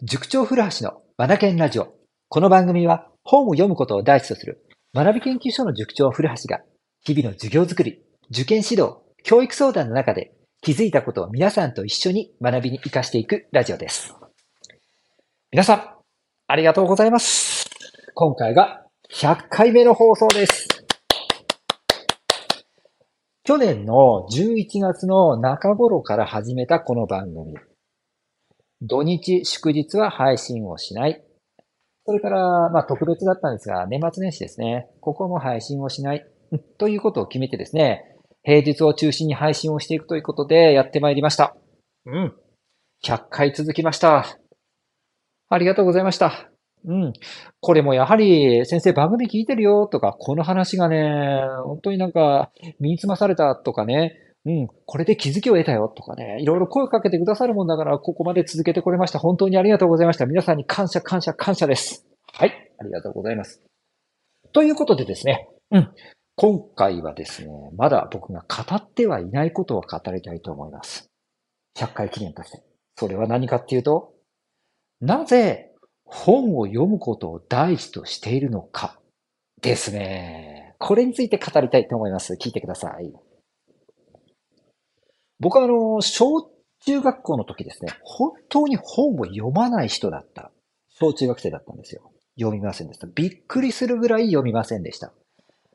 塾長古橋のマナケンラジオ。この番組は本を読むことを第一とする学び研究所の塾長古橋が日々の授業づくり、受験指導、教育相談の中で気づいたことを皆さんと一緒に学びに活かしていくラジオです。皆さん、ありがとうございます。今回が100回目の放送です。去年の11月の中頃から始めたこの番組。土日、祝日は配信をしない。それから、まあ特別だったんですが、年末年始ですね。ここも配信をしない。ということを決めてですね、平日を中心に配信をしていくということでやってまいりました。うん。100回続きました。ありがとうございました。うん。これもやはり、先生番組聞いてるよとか、この話がね、本当になんか、身につまされたとかね、うん、これで気づきを得たよとかね、いろいろ声をかけてくださるもんだから、ここまで続けてこれました。本当にありがとうございました。皆さんに感謝、感謝、感謝です。はい、ありがとうございます。ということでですね、うん、今回はですね、まだ僕が語ってはいないことを語りたいと思います。100回記念として。それは何かっていうと、なぜ本を読むことを第一としているのかですね。これについて語りたいと思います。聞いてください。僕はあの、小中学校の時ですね、本当に本を読まない人だった。小中学生だったんですよ。読みませんでした。びっくりするぐらい読みませんでした。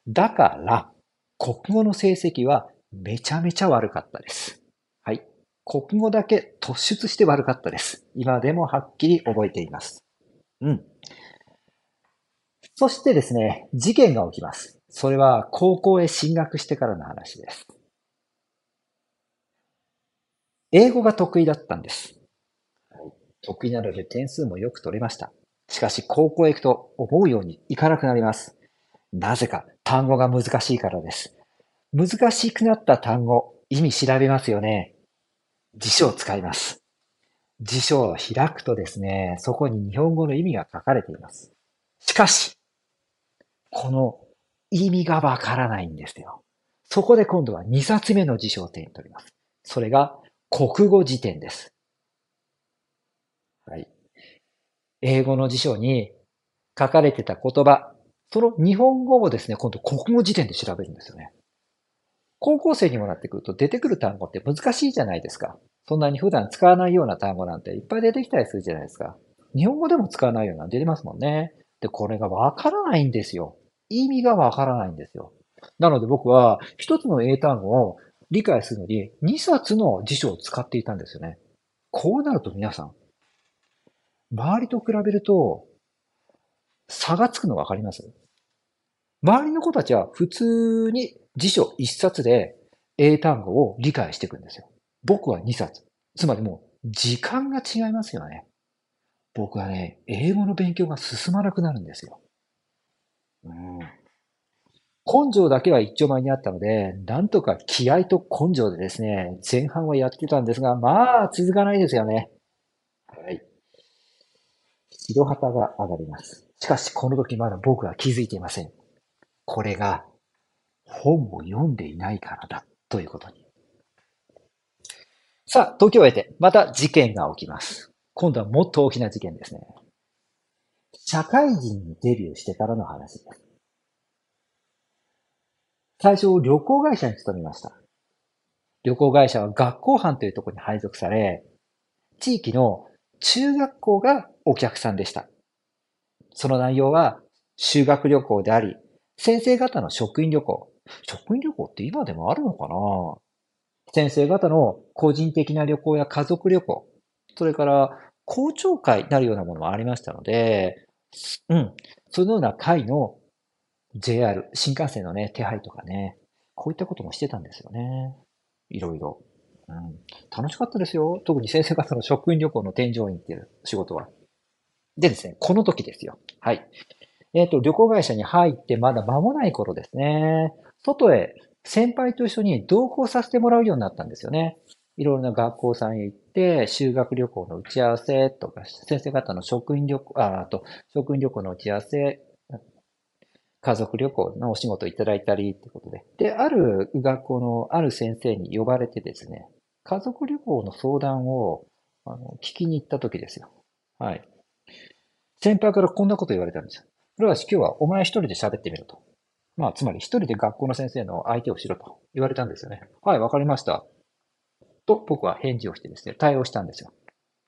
だから、国語の成績はめちゃめちゃ悪かったです。はい。国語だけ突出して悪かったです。今でもはっきり覚えています。うん。そしてですね、事件が起きます。それは高校へ進学してからの話です。英語が得意だったんです。得意なので点数もよく取れました。しかし高校へ行くと思うようにいかなくなります。なぜか単語が難しいからです。難しくなった単語、意味調べますよね。辞書を使います。辞書を開くとですね、そこに日本語の意味が書かれています。しかし、この意味がわからないんですよ。そこで今度は2冊目の辞書を手に取ります。それが国語辞典です。はい。英語の辞書に書かれてた言葉、その日本語をですね、今度国語辞典で調べるんですよね。高校生にもなってくると出てくる単語って難しいじゃないですか。そんなに普段使わないような単語なんていっぱい出てきたりするじゃないですか。日本語でも使わないような出てますもんね。で、これがわからないんですよ。意味がわからないんですよ。なので僕は一つの英単語を理解するのに2冊の辞書を使っていたんですよね。こうなると皆さん、周りと比べると差がつくのわかります？周りの子たちは普通に辞書1冊で英単語を理解していくんですよ。僕は2冊。つまりもう時間が違いますよね。僕はね、英語の勉強が進まなくなるんですよ。うん、根性だけは一丁前にあったので、なんとか気合と根性でですね、前半はやってたんですが、まあ、続かないですよね。はい。白旗が上がります。しかし、この時まだ僕は気づいていません。これが、本を読んでいないからだ、ということに。さあ、時を経て、また事件が起きます。今度はもっと大きな事件ですね。社会人にデビューしてからの話です。最初、旅行会社に勤めました。旅行会社は学校班というところに配属され、地域の中学校がお客さんでした。その内容は修学旅行であり、先生方の職員旅行。職員旅行って今でもあるのかな？先生方の個人的な旅行や家族旅行、それから公聴会なるようなものもありましたので、うん、そのような会の JR、新幹線のね、手配とかね、こういったこともしてたんですよね。いろいろ。うん、楽しかったですよ。特に先生方の職員旅行の添乗員っていう仕事は。でですね、この時ですよ。はい。えっ、ー、と、旅行会社に入ってまだ間もない頃ですね。外へ先輩と一緒に同行させてもらうようになったんですよね。いろいろな学校さんへ行って、修学旅行の打ち合わせとか、先生方の職員旅行、あ、あと、職員旅行の打ち合わせ、家族旅行のお仕事いただいたりってことで。で、ある学校のある先生に呼ばれてですね、家族旅行の相談をあの聞きに行った時ですよ。はい。先輩からこんなこと言われたんですよ。古橋、今日はお前一人で喋ってみろと。まあ、つまり一人で学校の先生の相手をしろと言われたんですよね。はい、わかりました。と僕は返事をしてですね、対応したんですよ。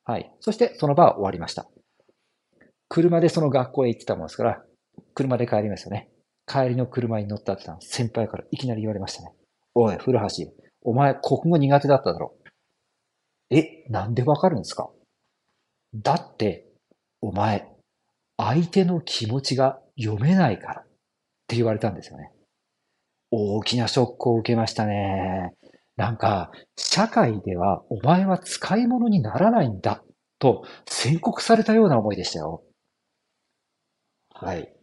はい。そしてその場は終わりました。車でその学校へ行ってたもんですから、車で帰りますよね。帰りの車に乗ったってた先輩からいきなり言われましたね。おい、古橋、お前国語苦手だっただろ。え、なんでわかるんですか？だって、お前、相手の気持ちが読めないからって言われたんですよね。大きなショックを受けましたね。なんか、社会ではお前は使い物にならないんだと宣告されたような思いでしたよ。はい。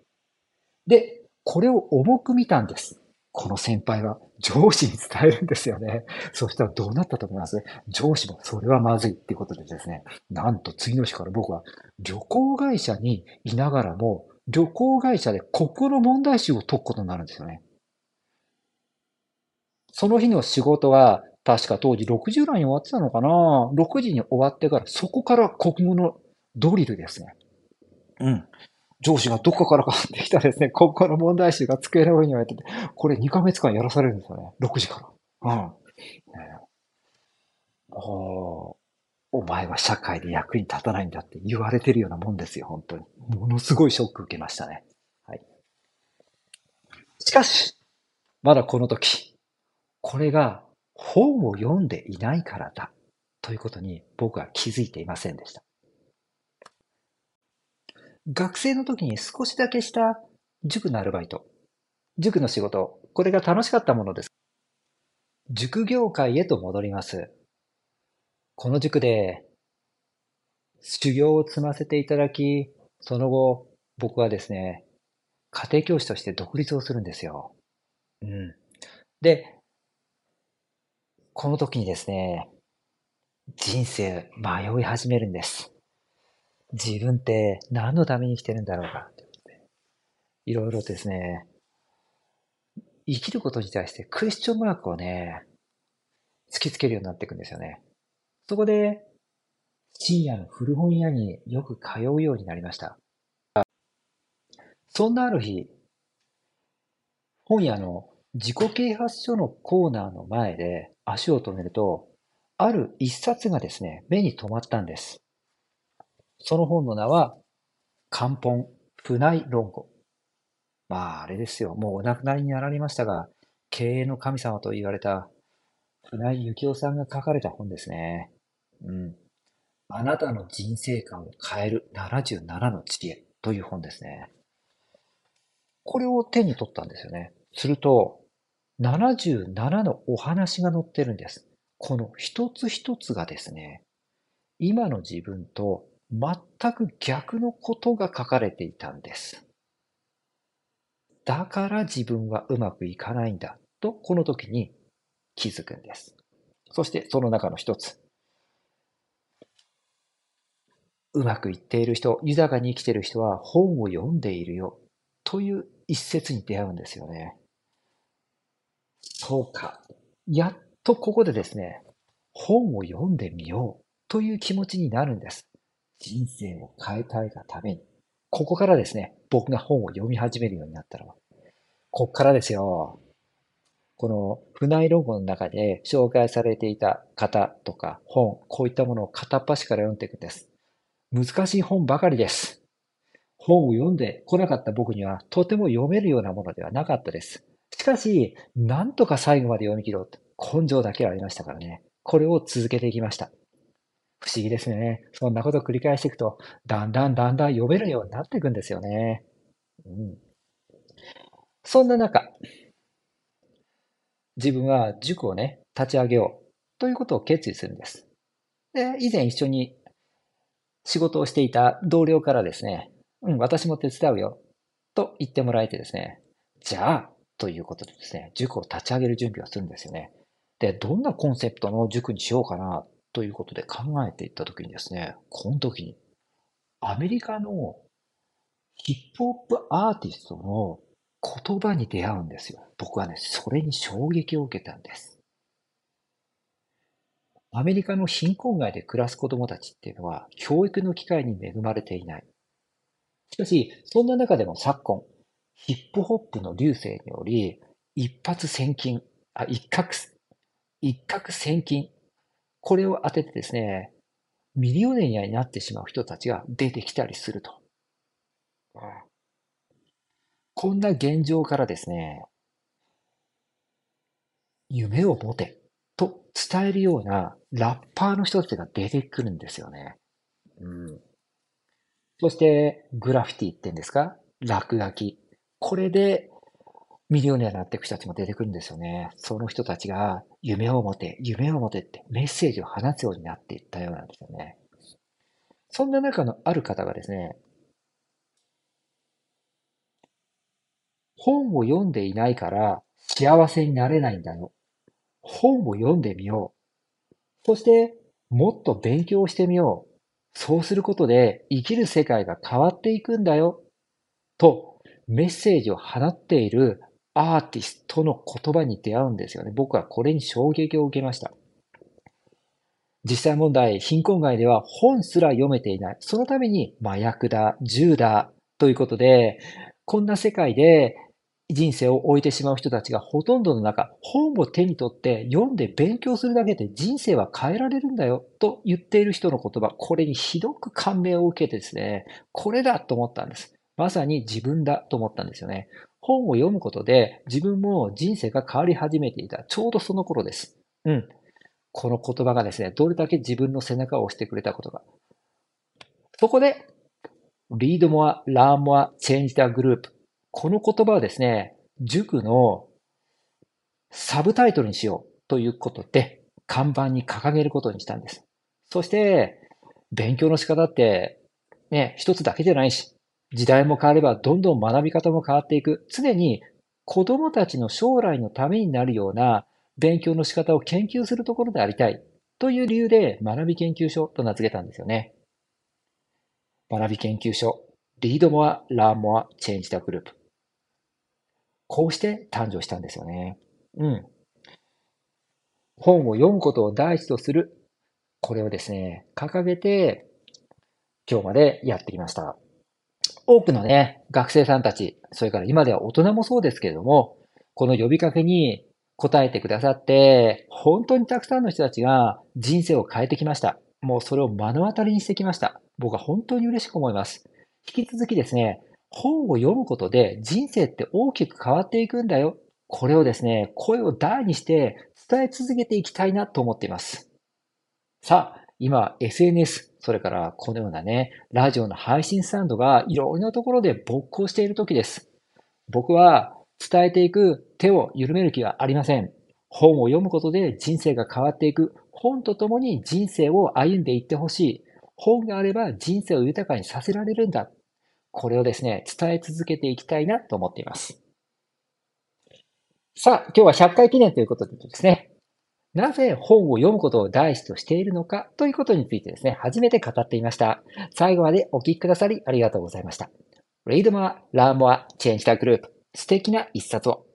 で、これを重く見たんです。この先輩は上司に伝えるんですよね。そしたらどうなったと思います？上司もそれはまずいっていうことでですね、なんと次の日から僕は旅行会社にいながらも、旅行会社で国語の問題集を解くことになるんですよね。その日の仕事は、確か当時6時ぐらいに終わってたのかな ?6 時に終わってから、そこから国語のドリルですね。うん。上司がどこからかってきたですね、国語の問題集が机の上に置いてて、これ2ヶ月間やらされるんですよね。6時から。うん。ね、おお前は社会で役に立たないんだって言われてるようなもんですよ、本当に。ものすごいショック受けましたね。はい。しかし、まだこの時、これが本を読んでいないからだということに僕は気づいていませんでした。学生の時に少しだけした塾のアルバイト、塾の仕事、これが楽しかったものです。塾業界へと戻ります。この塾で修行を積ませていただき、その後、僕はですね、家庭教師として独立をするんですよ。うん。で、この時にですね、人生迷い始めるんです。自分って何のために生きてるんだろうか？っていろいろですね、生きることに対してクエスチョンマークをね、突きつけるようになっていくんですよね。そこで、深夜の古本屋によく通うようになりました。そんなある日、本屋の自己啓発書のコーナーの前で足を止めると、ある一冊がですね、目に留まったんです。その本の名は、漢本船井論語。まあ、あれですよ。もうお亡くなりになられましたが、経営の神様と言われた船井幸雄さんが書かれた本ですね。うん。あなたの人生観を変える77の知恵という本ですね。これを手に取ったんですよね。すると、77のお話が載ってるんです。この一つ一つがですね、今の自分と全く逆のことが書かれていたんです。だから自分はうまくいかないんだと、この時に気づくんです。そしてその中の一つ。うまくいっている人、豊かに生きている人は本を読んでいるよという一節に出会うんですよね。そうか。やっとここでですね、本を読んでみようという気持ちになるんです。人生を変えたいがために。ここからですね、僕が本を読み始めるようになったのは。こっからですよ。この船井ロゴの中で紹介されていた方とか本、こういったものを片っ端から読んでいくんです。難しい本ばかりです。本を読んでこなかった僕にはとても読めるようなものではなかったです。しかし、なんとか最後まで読み切ろうと根性だけはありましたからね。これを続けていきました。不思議ですね。そんなことを繰り返していくと、だんだんだんだん読めるようになっていくんですよね。うん、そんな中、自分は塾をね、立ち上げようということを決意するんです。で、以前一緒に仕事をしていた同僚からですね、うん、私も手伝うよと言ってもらえてですね、じゃあ、ということでですね、塾を立ち上げる準備をするんですよね。で、どんなコンセプトの塾にしようかなということで考えていったときにですね、この時に、アメリカのヒップホップアーティストの言葉に出会うんですよ。僕はね、それに衝撃を受けたんです。アメリカの貧困街で暮らす子供たちっていうのは、教育の機会に恵まれていない。しかし、そんな中でも昨今、ヒップホップの流星により、一発千金、あ、一攫、一攫千金、これを当ててですね、ミリオネニアになってしまう人たちが出てきたりすると。こんな現状からですね、夢を持てと伝えるようなラッパーの人たちが出てくるんですよね。うん。そして、グラフィティって言うんですか？落書き。これでミリオネアになっていく人たちも出てくるんですよね。その人たちが夢を持て、夢を持てってメッセージを放つようになっていったようなんですよね。そんな中のある方がですね、本を読んでいないから幸せになれないんだよ。本を読んでみよう。そして、もっと勉強してみよう。そうすることで生きる世界が変わっていくんだよ。と、メッセージを放っているアーティストの言葉に出会うんですよね。僕はこれに衝撃を受けました。実際問題、貧困街では本すら読めていない。そのために麻薬だ、銃だ、ということで、こんな世界で人生を終えてしまう人たちがほとんどの中、本を手に取って読んで勉強するだけで人生は変えられるんだよと言っている人の言葉、これにひどく感銘を受けてですね、これだと思ったんです。まさに自分だと思ったんですよね。本を読むことで自分も人生が変わり始めていた。ちょうどその頃です。うん。この言葉がですね、どれだけ自分の背中を押してくれたことか。そこで、read more, learn more, change the group この言葉はですね、塾のサブタイトルにしようということで、看板に掲げることにしたんです。そして、勉強の仕方って、ね、一つだけじゃないし、時代も変わればどんどん学び方も変わっていく。常に子供たちの将来のためになるような勉強の仕方を研究するところでありたいという理由で学び研究所と名付けたんですよね。学び研究所、Read More, Learn More, Change the Group。こうして誕生したんですよね。うん。本を読むことを第一とする。これをですね、掲げて、今日までやってきました。多くのね、学生さんたち、それから今では大人もそうですけれども、この呼びかけに答えてくださって、本当にたくさんの人たちが人生を変えてきました。もうそれを目の当たりにしてきました。僕は本当に嬉しく思います。引き続きですね、本を読むことで人生って大きく変わっていくんだよ。これをですね、声を大にして伝え続けていきたいなと思っています。さあ、今 SNS、それからこのようなね、ラジオの配信スタンドがいろんなところで勃興している時です。僕は伝えていく手を緩める気はありません。本を読むことで人生が変わっていく。本とともに人生を歩んでいってほしい。本があれば人生を豊かにさせられるんだ。これをですね、伝え続けていきたいなと思っています。さあ、今日は100回記念ということでですね、なぜ本を読むことを大事としているのかということについてですね、初めて語っていました。最後までお聞きくださりありがとうございました。Read more, learn more, change the group 素敵な一冊を。